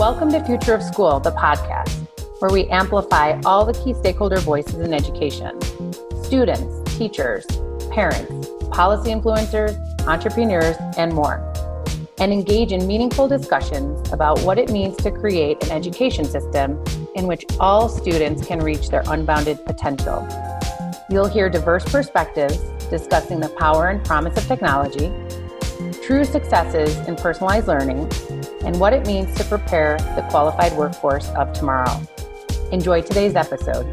Welcome to Future of School, the podcast, where we amplify all the key stakeholder voices in education students, teachers, parents, policy influencers, entrepreneurs, and more, and engage in meaningful discussions about what it means to create an education system in which all students can reach their unbounded potential. You'll hear diverse perspectives discussing the power and promise of technology, true successes in personalized learning, and what it means to prepare the qualified workforce of tomorrow. Enjoy today's episode.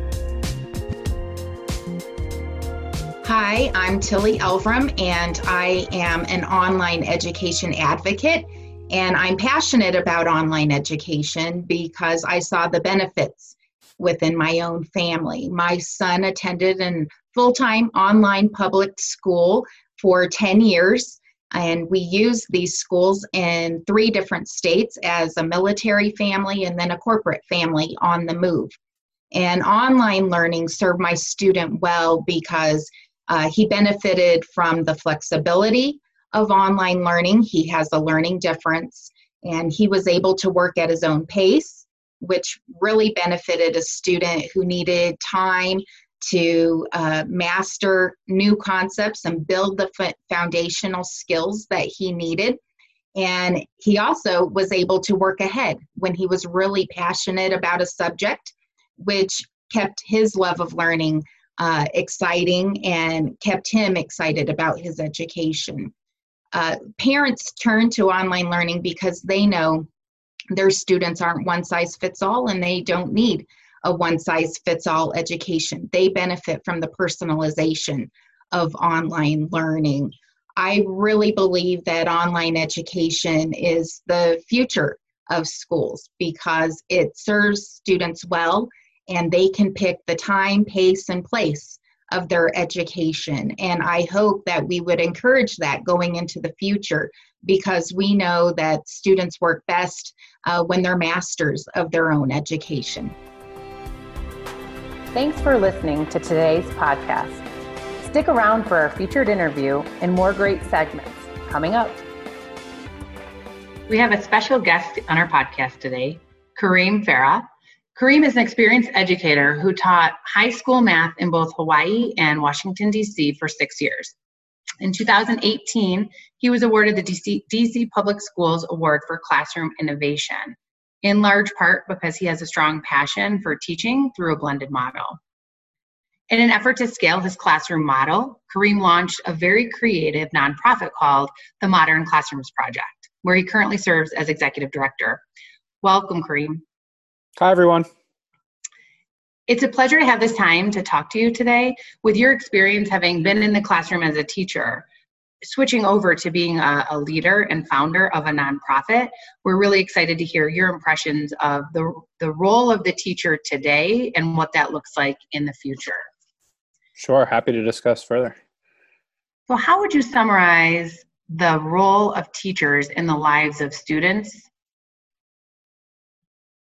Hi, I'm Tillie Elvrum, and I am an online education advocate. And I'm passionate about online education because I saw the benefits within my own family. My son attended a full time online public school for 10 years and we use these schools in three different states as a military family and then a corporate family on the move. And online learning served my student well because uh, he benefited from the flexibility of online learning. He has a learning difference, and he was able to work at his own pace, which really benefited a student who needed time to uh, master new concepts and build the f- foundational skills that he needed. And he also was able to work ahead when he was really passionate about a subject, which kept his love of learning uh, exciting and kept him excited about his education. Uh, parents turn to online learning because they know their students aren't one size fits all and they don't need a one size fits all education. They benefit from the personalization of online learning. I really believe that online education is the future of schools because it serves students well and they can pick the time, pace, and place of their education. And I hope that we would encourage that going into the future because we know that students work best uh, when they're masters of their own education. Thanks for listening to today's podcast. Stick around for our featured interview and more great segments coming up. We have a special guest on our podcast today, Kareem Farah. Kareem is an experienced educator who taught high school math in both Hawaii and Washington, D.C. for six years. In 2018, he was awarded the DC, DC Public Schools Award for Classroom Innovation in large part because he has a strong passion for teaching through a blended model. In an effort to scale his classroom model, Kareem launched a very creative nonprofit called the Modern Classrooms Project, where he currently serves as executive director. Welcome, Kareem. Hi, everyone. It's a pleasure to have this time to talk to you today. With your experience having been in the classroom as a teacher, switching over to being a, a, leader and founder of a nonprofit, we're really excited to hear your impressions of the, the role of the teacher today and what that looks like in the future. Sure, happy to discuss further. So, how would you summarize the role of teachers in the lives of students?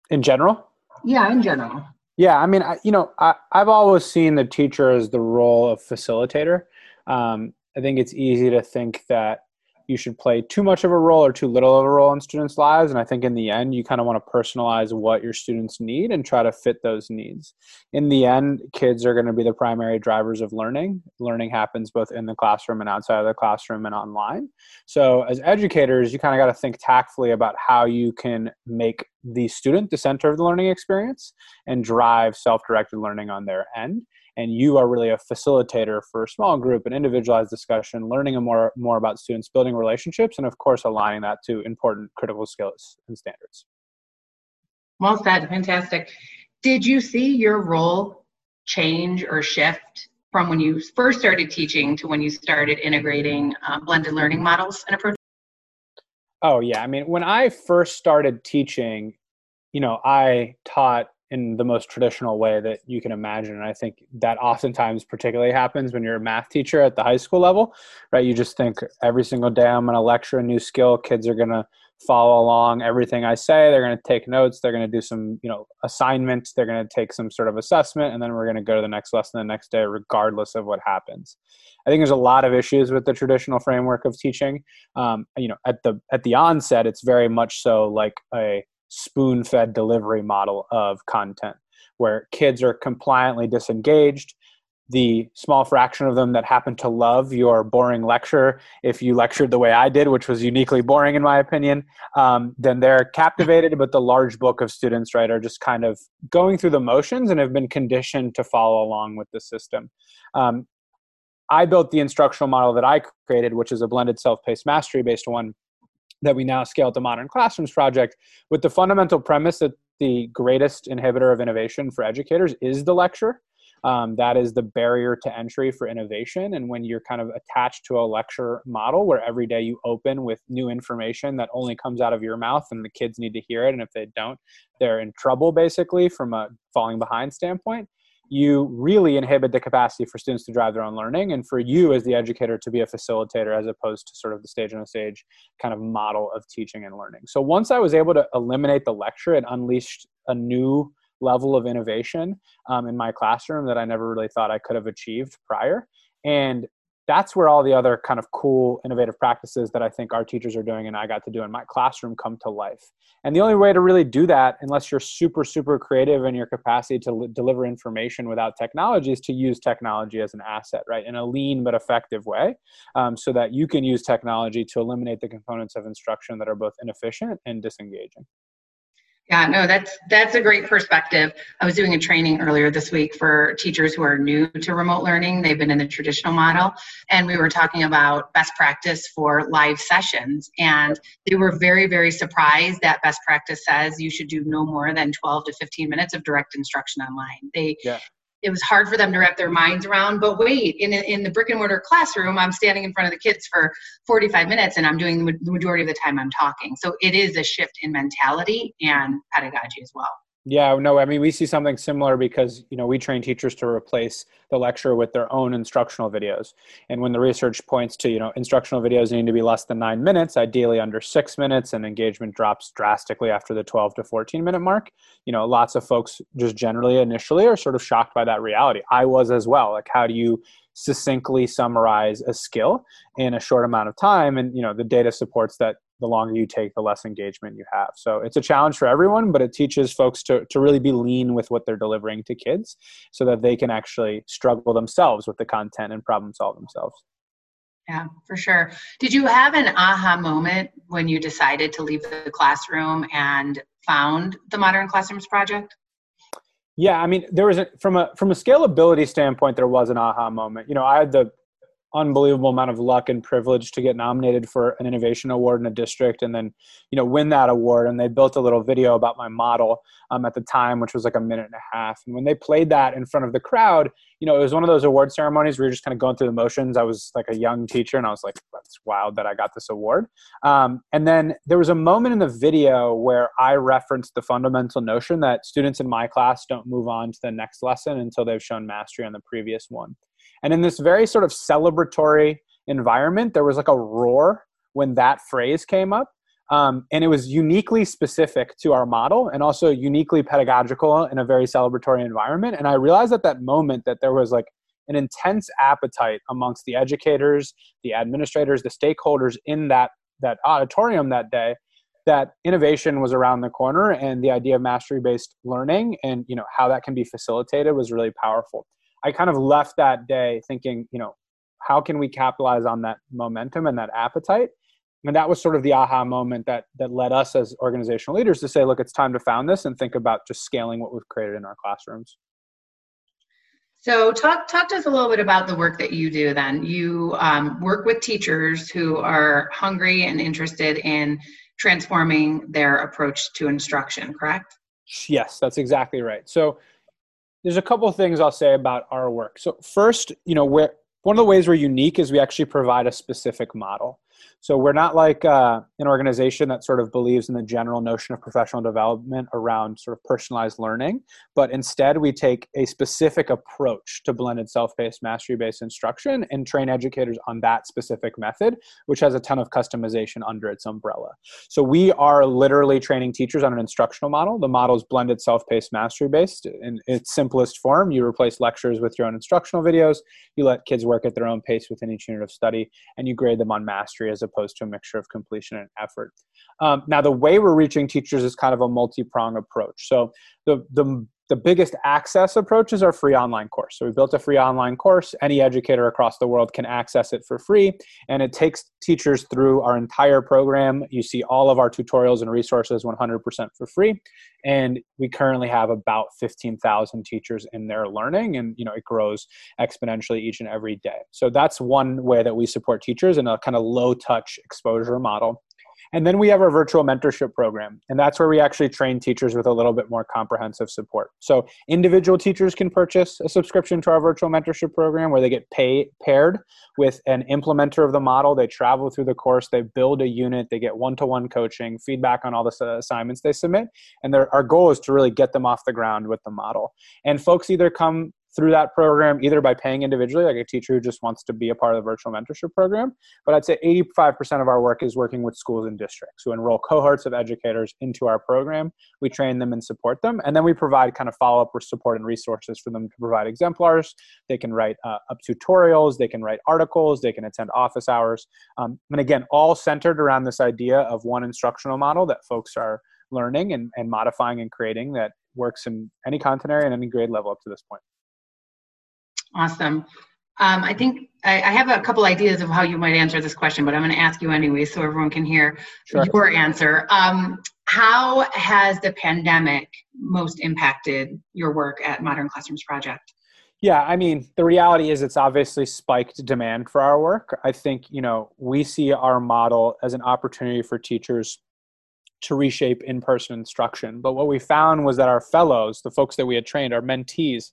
In general? Yeah, in general. Yeah, I mean, I, you know, I, I've always seen the teacher as the role of facilitator. Um, I think it's easy to think that you should play too much of a role or too little of a role in students' lives. And I think in the end, you kind of want to personalize what your students need and try to fit those needs. In the end, kids are going to be the primary drivers of learning. Learning happens both in the classroom and outside of the classroom and online. So, as educators, you kind of got to think tactfully about how you can make the student the center of the learning experience and drive self directed learning on their end and you are really a facilitator for a small group and individualized discussion learning more more about students building relationships and of course aligning that to important critical skills and standards. Well said fantastic. Did you see your role change or shift from when you first started teaching to when you started integrating uh, blended learning models and approaches? Oh yeah i mean when i first started teaching you know i taught in the most traditional way that you can imagine. And I think that oftentimes particularly happens when you're a math teacher at the high school level, right? You just think every single day I'm going to lecture a new skill. Kids are going to follow along everything I say. They're going to take notes. They're going to do some, you know, assignments. They're going to take some sort of assessment, and then we're going to go to the next lesson the next day, regardless of what happens. I think there's a lot of issues with the traditional framework of teaching. Um, you know, at the at the onset, it's very much so like a spoon fed delivery model of content where kids are compliantly disengaged the small fraction of them that happen to love your boring lecture, if you lectured the way I did, which was uniquely boring in my opinion, um, then they're captivated. But the large book of students, right, are just kind of going through the motions and have been conditioned to follow along with the system. Um, I built the instructional model that I created, which is a blended self paced mastery based one that we now scale the Modern Classrooms Project, with the fundamental premise that the greatest inhibitor of innovation for educators is the lecture. Um, that is the barrier to entry for innovation. And when you're kind of attached to a lecture model where every day you open with new information that only comes out of your mouth and the kids need to hear it, and if they don't, they're in trouble basically from a falling behind standpoint you really inhibit the capacity for students to drive their own learning and for you as the educator to be a facilitator as opposed to sort of the stage on a stage kind of model of teaching and learning so once i was able to eliminate the lecture it unleashed a new level of innovation um, in my classroom that I never really thought I could have achieved prior. And that's where all the other kind of cool, innovative practices that I think our teachers are doing and I got to do in my classroom come to life. And the only way to really do that, unless you're super, super creative in your capacity to deliver information without technology, is to use technology as an asset, right? In a lean but effective way, um, so that you can use technology to eliminate the components of instruction that are both inefficient and disengaging. Yeah, no, that's that's a great perspective. I was doing a training earlier this week for teachers who are new to remote learning. They've been in the traditional model, and we were talking about best practice for live sessions. And they were very, very surprised that best practice says you should do no more than 12 to 15 minutes of direct instruction online. They yeah it was hard for them to wrap their minds around but wait in, in the brick and mortar classroom i'm standing in front of the kids for 45 minutes and i'm doing the majority of the time i'm talking. So it is a shift in mentality and pedagogy as well yeah, no, I mean, we see something similar because, you know, we train teachers to replace the lecture with their own instructional videos. And when the research points to, you know, instructional videos need to be less than nine minutes, ideally under six minutes, and engagement drops drastically after the 12 to 14 minute mark, you know, lots of folks just generally initially are sort of shocked by that reality. I was as well. Like, how do you succinctly summarize a skill in a short amount of time? And, you know, the data supports that the longer you take, the less engagement you have. So it's a challenge for everyone, but it teaches folks to, to really be lean with what they're delivering to kids so that they can actually struggle themselves with the content and problem solve themselves. Yeah, for sure. Did you have an aha moment when you decided to leave the classroom and found the Modern Classrooms Project? Yeah, I mean, there was a, from a from a scalability standpoint, there was an aha moment. You know, I had the unbelievable amount of luck and privilege to get nominated for an innovation award in a district and then you know win that award. And they built a little video about my model um, at the time which was like a minute and a half. And when they played that in front of the crowd you know it was one of those award ceremonies where you're just kind of going through the motions. I was like a young teacher and i was like that's wild that i got this award. Um, and then there was a moment in the video where i referenced the fundamental notion that students in my class don't move on to the next lesson until they've shown mastery on the previous one and in this very sort of celebratory environment, there was like a roar when that phrase came up. Um, and it was uniquely specific to our model and also uniquely pedagogical in a very celebratory environment. And I realized at that moment that there was like an intense appetite amongst the educators, the administrators, the stakeholders in that that auditorium that day that innovation was around the corner and the idea of mastery based learning and you know how that can be facilitated was really powerful I kind of left that day thinking, you know, how can we capitalize on that momentum and that appetite? And that was sort of the aha moment that that led us as organizational leaders to say, look, it's time to found this and think about just scaling what we've created in our classrooms. So talk talk to us a little bit about the work that you do. Then you um, work with teachers who are hungry and interested in transforming their approach to instruction. Correct? Yes, that's exactly right. So there's a couple of things I'll say about our work. So first, you know, where one of the ways we're unique is we actually provide a specific model. So we're not like uh, an organization that sort of believes in the general notion of professional development around sort of personalized learning, but instead we take a specific approach to blended self-paced mastery-based instruction and train educators on that specific method, which has a ton of customization under its umbrella. So we are literally training teachers on an instructional model. The model is blended self-paced mastery-based in its simplest form. You replace lectures with your own instructional videos. You let kids work at their own pace within each unit of study, and you grade them on mastery as opposed to a mixture of completion and effort. Um, now, the way we're reaching teachers is kind of a multi prong approach. So, the, the the biggest access approach is our free online course. So we built a free online course. Any educator across the world can access it for free. And it takes teachers through our entire program. You see all of our tutorials and resources 100% for free. And we currently have about 15,000 teachers in there learning. And, you know, it grows exponentially each and every day. So that's one way that we support teachers in a kind of low touch exposure model. And then we have our virtual mentorship program, and that's where we actually train teachers with a little bit more comprehensive support. So individual teachers can purchase a subscription to our virtual mentorship program where they get pay, paired with an implementer of the model. They travel through the course, they build a unit, they get one to one coaching, feedback on all the assignments they submit. And our goal is to really get them off the ground with the model. And folks either come through that program either by paying individually, like a teacher who just wants to be a part of the virtual mentorship program. But I'd say 85% of our work is working with schools and districts who enroll cohorts of educators into our program. We train them and support them. And then we provide kind of follow up support and resources for them to provide exemplars. They can write uh, up tutorials, they can write articles, they can attend office hours. Um, and again, all centered around this idea of one instructional model that folks are learning and, and modifying and creating that works in any content area and any grade level up to this point. Awesome. Um, I think I, I, have a couple ideas of how you might answer this question, but I'm going to ask you anyway so everyone can hear sure. your answer. Um, how has the pandemic most impacted your work at Modern Classrooms Project? Yeah, I mean, the reality is it's obviously spiked demand for our work. I think, you know, we see our model as an opportunity for teachers to reshape in person instruction. But what we found was that our fellows, the folks that we had trained, our mentees,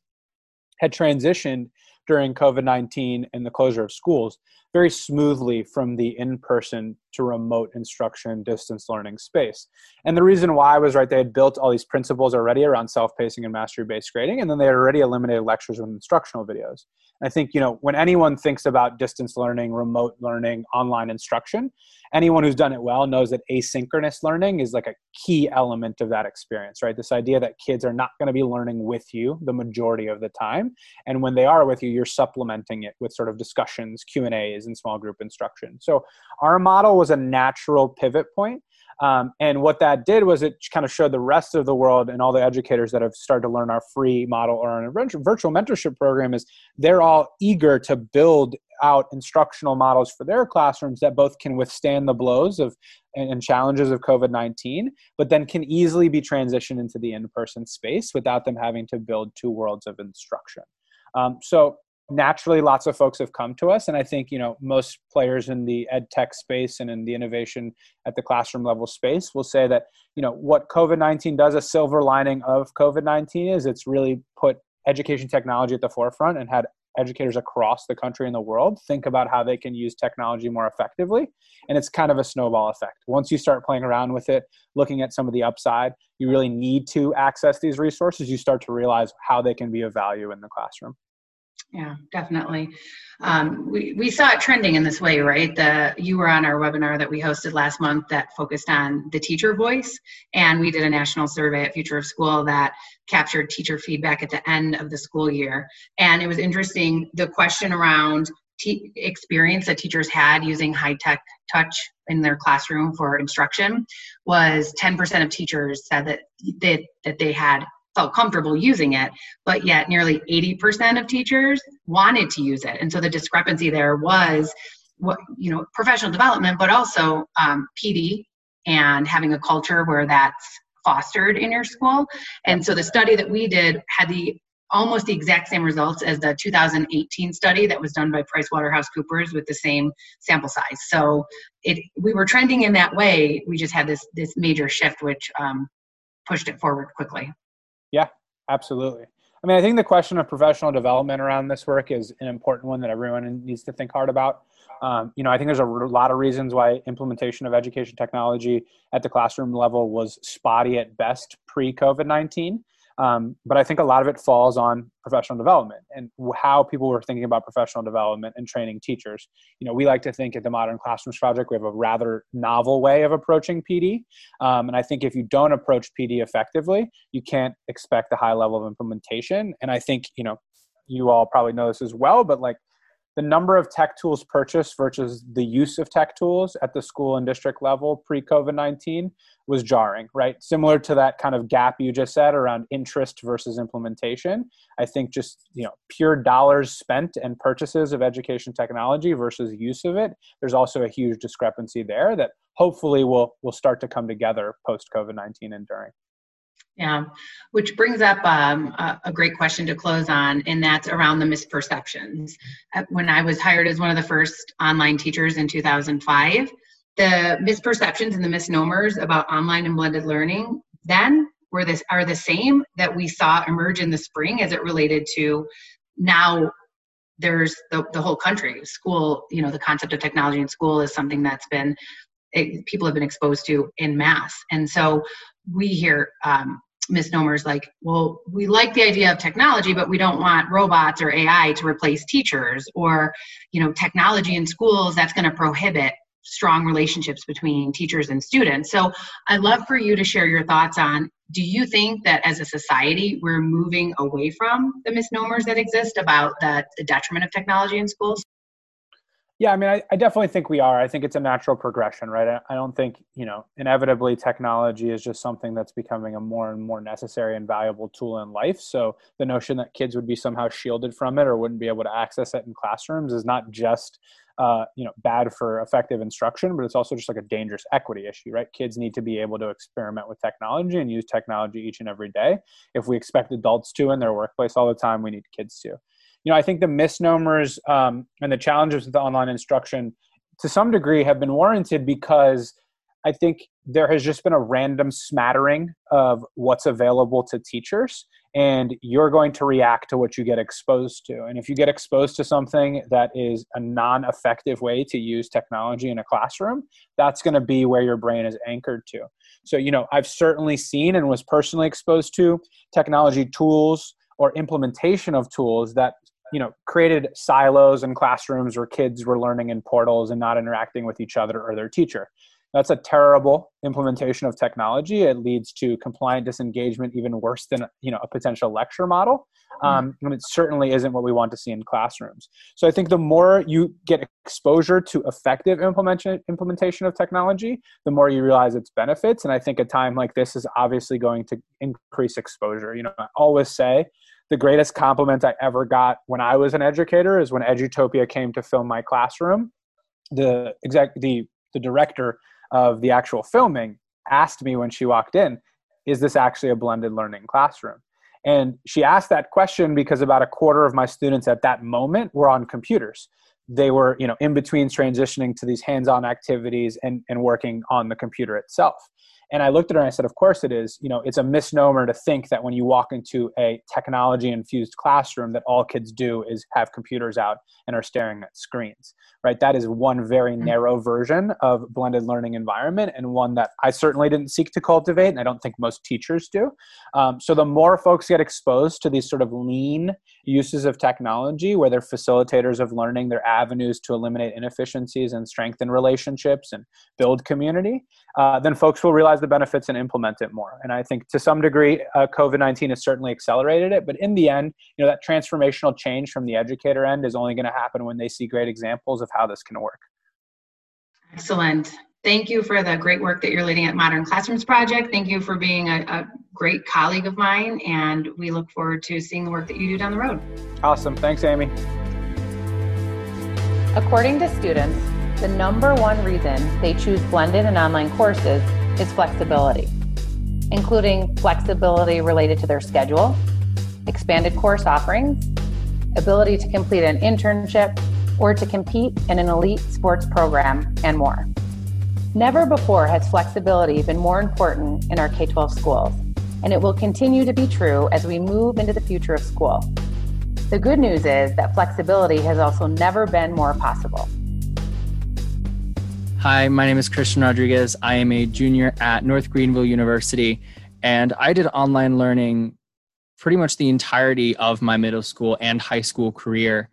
had transitioned during COVID 19 and the closure of schools very smoothly from the in person to remote instruction, distance learning space. And the reason why was right, they had built all these principles already around self pacing and mastery based grading, and then they had already eliminated lectures with instructional videos. I think, you know, when anyone thinks about distance learning, remote learning, online instruction, anyone who's done it well knows that asynchronous learning is like a key element of that experience, right? This idea that kids are not going to be learning with you the majority of the time. And when they are with you, you're supplementing it with sort of discussions, Q&As, and small group instruction. So our model was a natural pivot point um, and what that did was it kind of showed the rest of the world and all the educators that have started to learn our free model or our virtual mentorship program is they're all eager to build out instructional models for their classrooms that both can withstand the blows of and challenges of covid-19 but then can easily be transitioned into the in-person space without them having to build two worlds of instruction um, so naturally lots of folks have come to us and i think you know most players in the ed tech space and in the innovation at the classroom level space will say that you know what covid-19 does a silver lining of covid-19 is it's really put education technology at the forefront and had educators across the country and the world think about how they can use technology more effectively and it's kind of a snowball effect. Once you start playing around with it looking at some of the upside you really need to access these resources you start to realize how they can be of value in the classroom yeah, definitely. Um, we, we saw it trending in this way, right? The you were on our webinar that we hosted last month that focused on the teacher voice, and we did a national survey at Future of School that captured teacher feedback at the end of the school year. And it was interesting. The question around t- experience that teachers had using high tech touch in their classroom for instruction was 10% of teachers said that they, that they had felt comfortable using it, but yet nearly 80% of teachers wanted to use it. And so the discrepancy there was what you know professional development, but also um, PD and having a culture where that's fostered in your school. And so the study that we did had the almost the exact same results as the 2018 study that was done by PricewaterhouseCoopers with the same sample size. So it we were trending in that way. We just had this this major shift, which um, pushed it forward quickly. Absolutely. I mean, I think the question of professional development around this work is an important one that everyone needs to think hard about. Um, you know, I think there's a lot of reasons why implementation of education technology at the classroom level was spotty at best pre COVID 19. Um, but I think a lot of it falls on professional development and how people were thinking about professional development and training teachers. You know, we like to think at the Modern Classrooms Project we have a rather novel way of approaching PD, um, and I think if you don't approach PD effectively, you can't expect a high level of implementation. And I think you know, you all probably know this as well, but like the number of tech tools purchased versus the use of tech tools at the school and district level pre COVID 19 was jarring, right? Similar to that kind of gap you just said around interest versus implementation. I think just, you know, pure dollars spent and purchases of education technology versus use of it, there's also a huge discrepancy there that hopefully will will start to come together post COVID-19 and during. Yeah, which brings up um, a, a, great question to close on, and that's around the misperceptions. Uh, when I was hired as one of the first online teachers in 2005, the misperceptions and the misnomers about online and blended learning then were this are the same that we saw emerge in the spring as it related to now there's the, the whole country school you know the concept of technology in school is something that's been it, people have been exposed to in mass and so we hear um, misnomers like well we like the idea of technology but we don't want robots or ai to replace teachers or you know technology in schools that's going to prohibit strong relationships between teachers and students. So I'd love for you to share your thoughts on do you think that as a society we're moving away from the misnomers that exist about the, the detriment of technology in schools? Yeah, I mean, I, I, definitely think we are. I think it's a natural progression, right? I, I don't think, you know, inevitably technology is just something that's becoming a more and more necessary and valuable tool in life. So the notion that kids would be somehow shielded from it or wouldn't be able to access it in classrooms is not just uh, you know bad for effective instruction but it's also just like a dangerous equity issue right kids need to be able to experiment with technology and use technology each and every day if we expect adults to in their workplace all the time we need kids to you know i think the misnomers um, and the challenges with the online instruction to some degree have been warranted because I think there has just been a random smattering of what's available to teachers, and you're going to react to what you get exposed to. And if you get exposed to something that is a non effective way to use technology in a classroom, that's going to be where your brain is anchored to. So, you know, I've certainly seen and was personally exposed to technology tools or implementation of tools that you know created silos in classrooms where kids were learning in portals and not interacting with each other or their teacher that's a terrible implementation of technology. It leads to compliant disengagement, even worse than you know a potential lecture model. Hmm. Um, and it certainly isn't what we want to see in classrooms. So I think the more you get exposure to effective implementation implementation of technology, the more you realize its benefits. And I think a time like this is obviously going to increase exposure. You know, I always say the greatest compliment I ever got when I was an educator is when Edutopia came to film my classroom. The exact the the director of the actual filming asked me when she walked in, is this actually a blended learning classroom? And she asked that question because about a quarter of my students at that moment were on computers. They were, you know, in between transitioning to these hands-on activities and, and working on the computer itself. And I looked at her and I said, Of course it is. You know, it's a misnomer to think that when you walk into a technology infused classroom, that all kids do is have computers out and are staring at screens, right? That is one very mm-hmm. narrow version of blended learning environment and one that I certainly didn't seek to cultivate. And I don't think most teachers do. Um, so the more folks get exposed to these sort of lean uses of technology, where they're facilitators of learning, they're avenues to eliminate inefficiencies and strengthen relationships and build community, uh, then folks will realize the benefits and implement it more. And I think to some degree, uh, COVID 19 has certainly accelerated it. But in the end, you know, that transformational change from the educator end is only going to happen when they see great examples of how this can work. Excellent. Thank you for the great work that you're leading at Modern Classrooms Project. Thank you for being a, a great colleague of mine, and we look forward to seeing the work that you do down the road. Awesome. Thanks, Amy. According to students, the number one reason they choose blended and online courses is flexibility, including flexibility related to their schedule, expanded course offerings, ability to complete an internship, or to compete in an elite sports program, and more. Never before has flexibility been more important in our K 12 schools, and it will continue to be true as we move into the future of school. The good news is that flexibility has also never been more possible. Hi, my name is Christian Rodriguez. I am a junior at North Greenville University, and I did online learning pretty much the entirety of my middle school and high school career.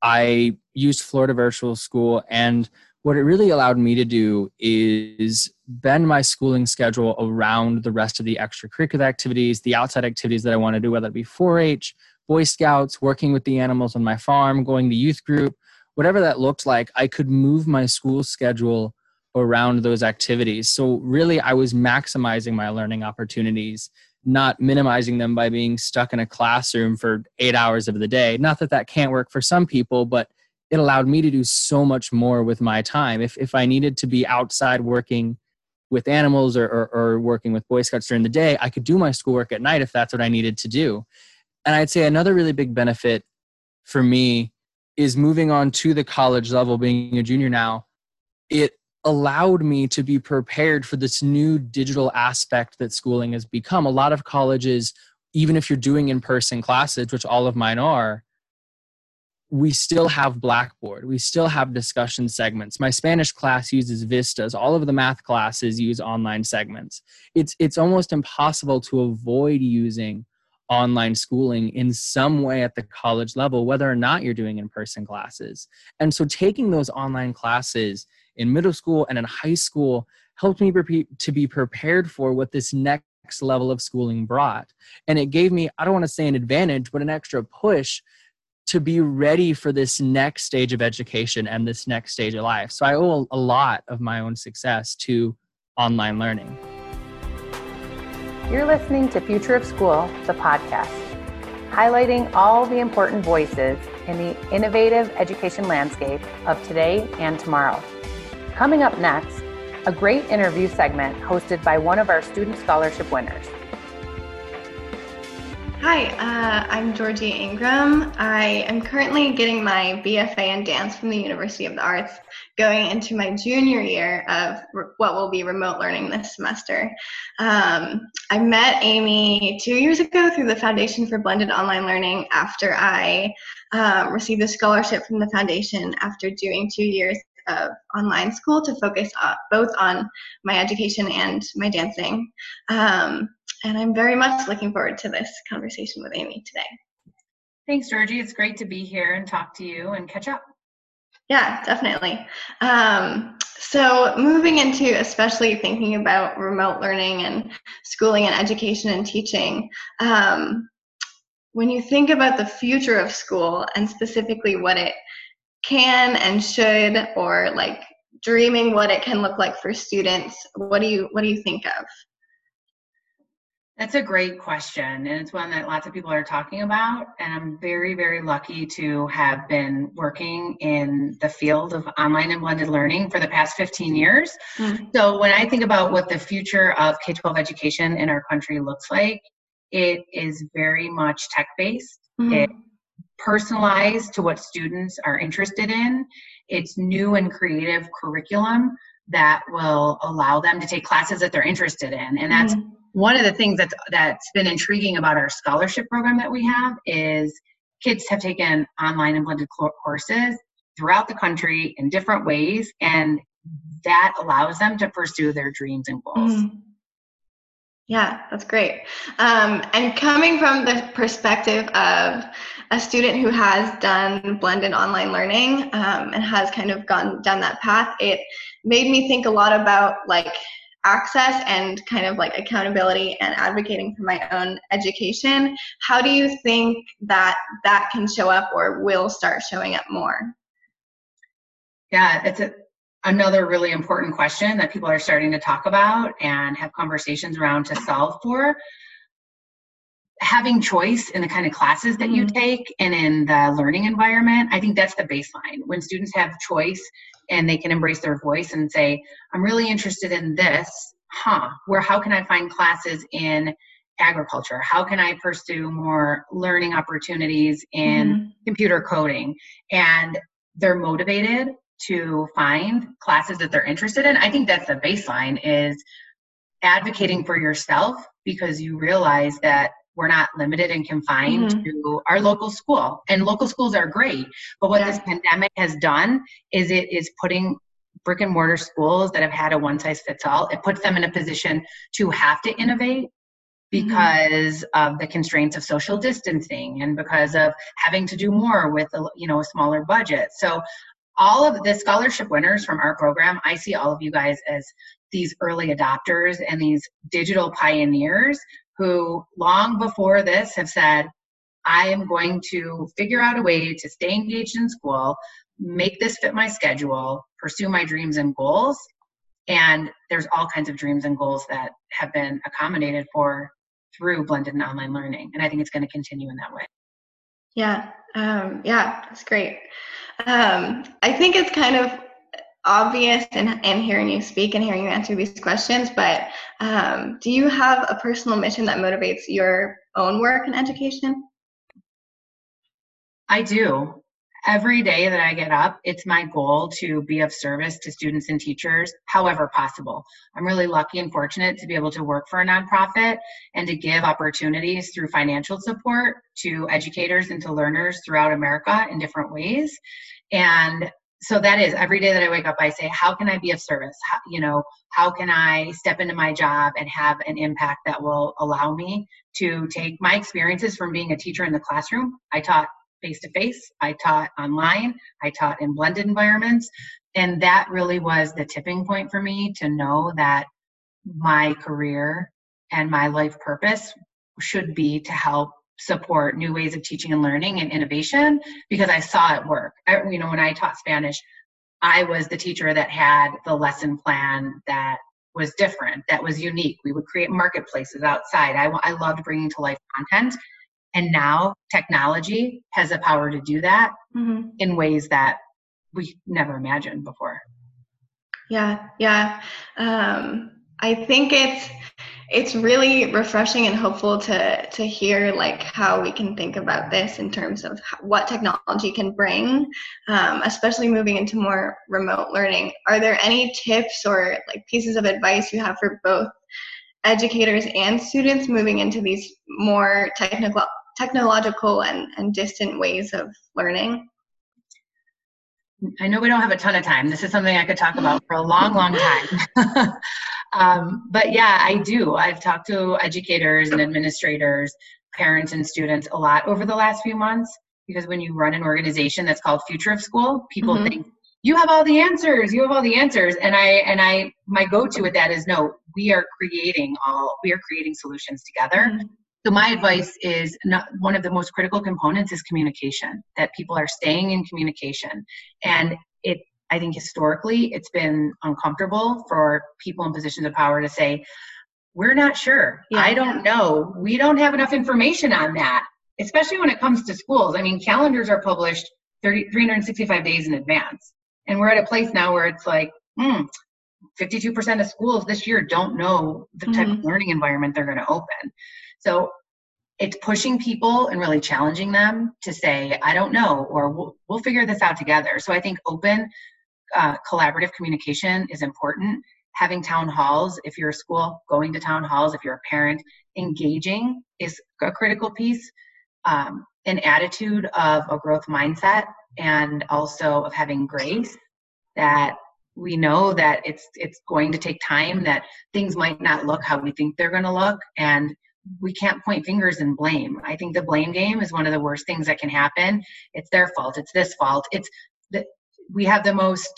I used Florida Virtual School, and what it really allowed me to do is bend my schooling schedule around the rest of the extracurricular activities, the outside activities that I want to do, whether it be 4 H, Boy Scouts, working with the animals on my farm, going to youth group, whatever that looked like, I could move my school schedule around those activities. So really, I was maximizing my learning opportunities, not minimizing them by being stuck in a classroom for eight hours of the day. Not that that can't work for some people, but it allowed me to do so much more with my time. If if I needed to be outside working with animals or, or, or working with Boy Scouts during the day, I could do my schoolwork at night if that's what I needed to do. And I'd say another really big benefit for me is moving on to the college level, being a junior now. It allowed me to be prepared for this new digital aspect that schooling has become. A lot of colleges, even if you're doing in person classes, which all of mine are, we still have Blackboard. We still have discussion segments. My Spanish class uses Vistas. All of the math classes use online segments. It's, it's almost impossible to avoid using online schooling in some way at the college level, whether or not you're doing in person classes. And so taking those online classes in middle school and in high school helped me to be prepared for what this next level of schooling brought. And it gave me, I don't want to say an advantage, but an extra push to be ready for this next stage of education and this next stage of life. So I owe a lot of my own success to online learning. You're listening to Future of School, the podcast, highlighting all the important voices in the innovative education landscape of today and tomorrow. Coming up next, a great interview segment hosted by one of our student scholarship winners. Hi, uh, I'm Georgie Ingram. I am currently getting my BFA in dance from the University of the Arts, going into my junior year of re- what will be remote learning this semester. Um, I met Amy two years ago through the Foundation for Blended Online Learning after I um, received a scholarship from the foundation after doing two years of online school to focus uh, both on my education and my dancing. Um, and I'm very much looking forward to this conversation with Amy today. Thanks, Georgie. It's great to be here and talk to you and catch up. Yeah, definitely. Um, so, moving into especially thinking about remote learning and schooling and education and teaching, um, when you think about the future of school and specifically what it can and should, or like dreaming what it can look like for students, what do you what do you think of? That's a great question, and it's one that lots of people are talking about. And I'm very, very lucky to have been working in the field of online and blended learning for the past 15 years. Mm-hmm. So, when I think about what the future of K 12 education in our country looks like, it is very much tech based. Mm-hmm. It's personalized to what students are interested in. It's new and creative curriculum that will allow them to take classes that they're interested in. And that's mm-hmm one of the things that's that's been intriguing about our scholarship program that we have is kids have taken online and blended courses throughout the country in different ways and that allows them to pursue their dreams and goals mm-hmm. yeah that's great um, and coming from the perspective of a student who has done blended online learning um, and has kind of gone down that path it made me think a lot about like access and kind of like accountability and advocating for my own education how do you think that that can show up or will start showing up more? Yeah it's a, another really important question that people are starting to talk about and have conversations around to solve for. Having choice in the kind of classes that you mm-hmm. take and in the learning environment i think that's the baseline. When students have choice and they can embrace their voice and say i'm really interested in this. Huh where how can i find classes in agriculture? How can i pursue more learning opportunities in mm-hmm. computer coding? And they're motivated to find classes that they're interested in. I think that's the baseline is advocating for yourself because you realize that we're not limited and confined mm-hmm. to our local school. And local schools are great. But what yeah. this pandemic has done is it is putting brick and mortar schools that have had a one size fits all, it puts them in a position to have to innovate mm-hmm. because mm-hmm. of the constraints of social distancing and because of having to do more with a, you know a smaller budget. So all of the scholarship winners from our program, I see all of you guys as these early adopters and these digital pioneers who long before this have said, I am going to figure out a way to stay engaged in school, make this fit my schedule, pursue my dreams and goals. And there's all kinds of dreams and goals that have been accommodated for through blended and online learning. And I think it's going to continue in that way. Yeah, um, yeah, that's great. Um, I think it's kind of obvious in, in hearing you speak and hearing you answer these questions, but um, do you have a personal mission that motivates your own work in education? I do every day that I get up, it's my goal to be of service to students and teachers however possible. I'm really lucky and fortunate to be able to work for a nonprofit and to give opportunities through financial support to educators and to learners throughout America in different ways. And so that is every day that I wake up, I say, how can I be of service? How, you know, how can I step into my job and have an impact that will allow me to take my experiences from being a teacher in the classroom? I taught face to face. I taught online. I taught in blended environments. And that really was the tipping point for me to know that my career and my life purpose should be to help support new ways of teaching and learning and innovation because I saw it work. I, you know, when I taught Spanish, I was the teacher that had the lesson plan that was different, that was unique. We would create marketplaces outside. I, I loved bringing to life content and now technology has the power to do that mm-hmm. in ways that we never imagined before. Yeah, yeah. Um, I think it's it's really refreshing and hopeful to to hear like how we can think about this in terms of what technology can bring, um, especially moving into more remote learning. Are there any tips or like pieces of advice you have for both educators and students moving into these more technical technological and, and distant ways of learning? I know we don't have a ton of time. This is something I could talk about for a long, long time. um, but yeah, I do. I've talked to educators and administrators, parents, and students a lot over the last few months because when you run an organization that's called Future of School, people mm-hmm. think you have all the answers you have all the answers and i and i my go-to with that is no we are creating all we are creating solutions together mm-hmm. So my advice is not one of the most critical components is communication, that people are staying in communication. And it I think historically it's been uncomfortable for people in positions of power to say, we're not sure. Yeah. I don't know. We don't have enough information on that, especially when it comes to schools. I mean, calendars are published 30, 365 days in advance. And we're at a place now where it's like, hmm, 52% of schools this year don't know the type mm-hmm. of learning environment they're going to open. So it's pushing people and really challenging them to say, I don't know, or we'll, we'll figure this out together. So I think open, uh, collaborative communication is important. Having town halls, if you're a school, going to town halls, if you're a parent, engaging is a critical piece. Um, an attitude of a growth mindset and also of having grace that we know that it's it's going to take time that things might not look how we think they're going to look and we can't point fingers and blame. I think the blame game is one of the worst things that can happen. It's their fault. It's this fault. It's that we have the most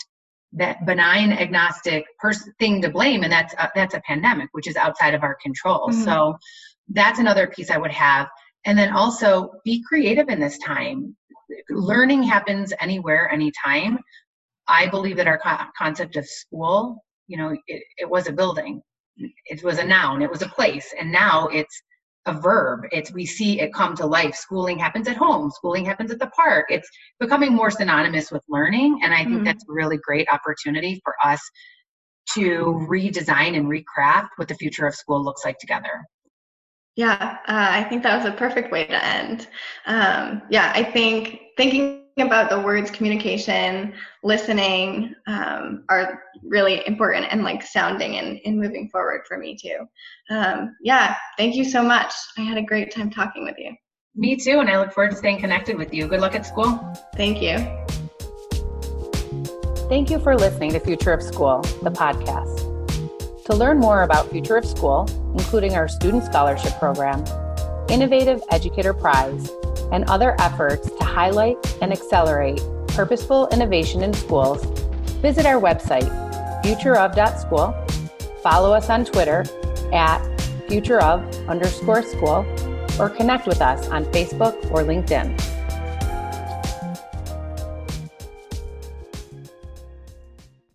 that benign agnostic person thing to blame, and that's uh, that's a pandemic, which is outside of our control. Mm-hmm. So that's another piece I would have. And then also be creative in this time. Learning happens anywhere, anytime. I believe that our co- concept of school, you know, it, it was a building it was a noun, it was a place, and now it's a verb. It's we see it come to life. Schooling happens at home, schooling happens at the park. It's becoming more synonymous with learning, and I think mm-hmm. that's a really great opportunity for us to redesign and recraft what the future of school looks like together. Yeah, uh, I think that was a perfect way to end. Um, yeah, I think thinking about the words communication, listening um, are really important and like sounding and, and moving forward for me too. Um, yeah, thank you so much. I had a great time talking with you. Me too, and I look forward to staying connected with you. Good luck at school. Thank you. Thank you for listening to Future of School, the podcast. To learn more about Future of School, including our Student Scholarship Program, Innovative Educator Prize, and other efforts to highlight and accelerate purposeful innovation in schools, visit our website, futureof.school, follow us on Twitter at futureof underscore school, or connect with us on Facebook or LinkedIn.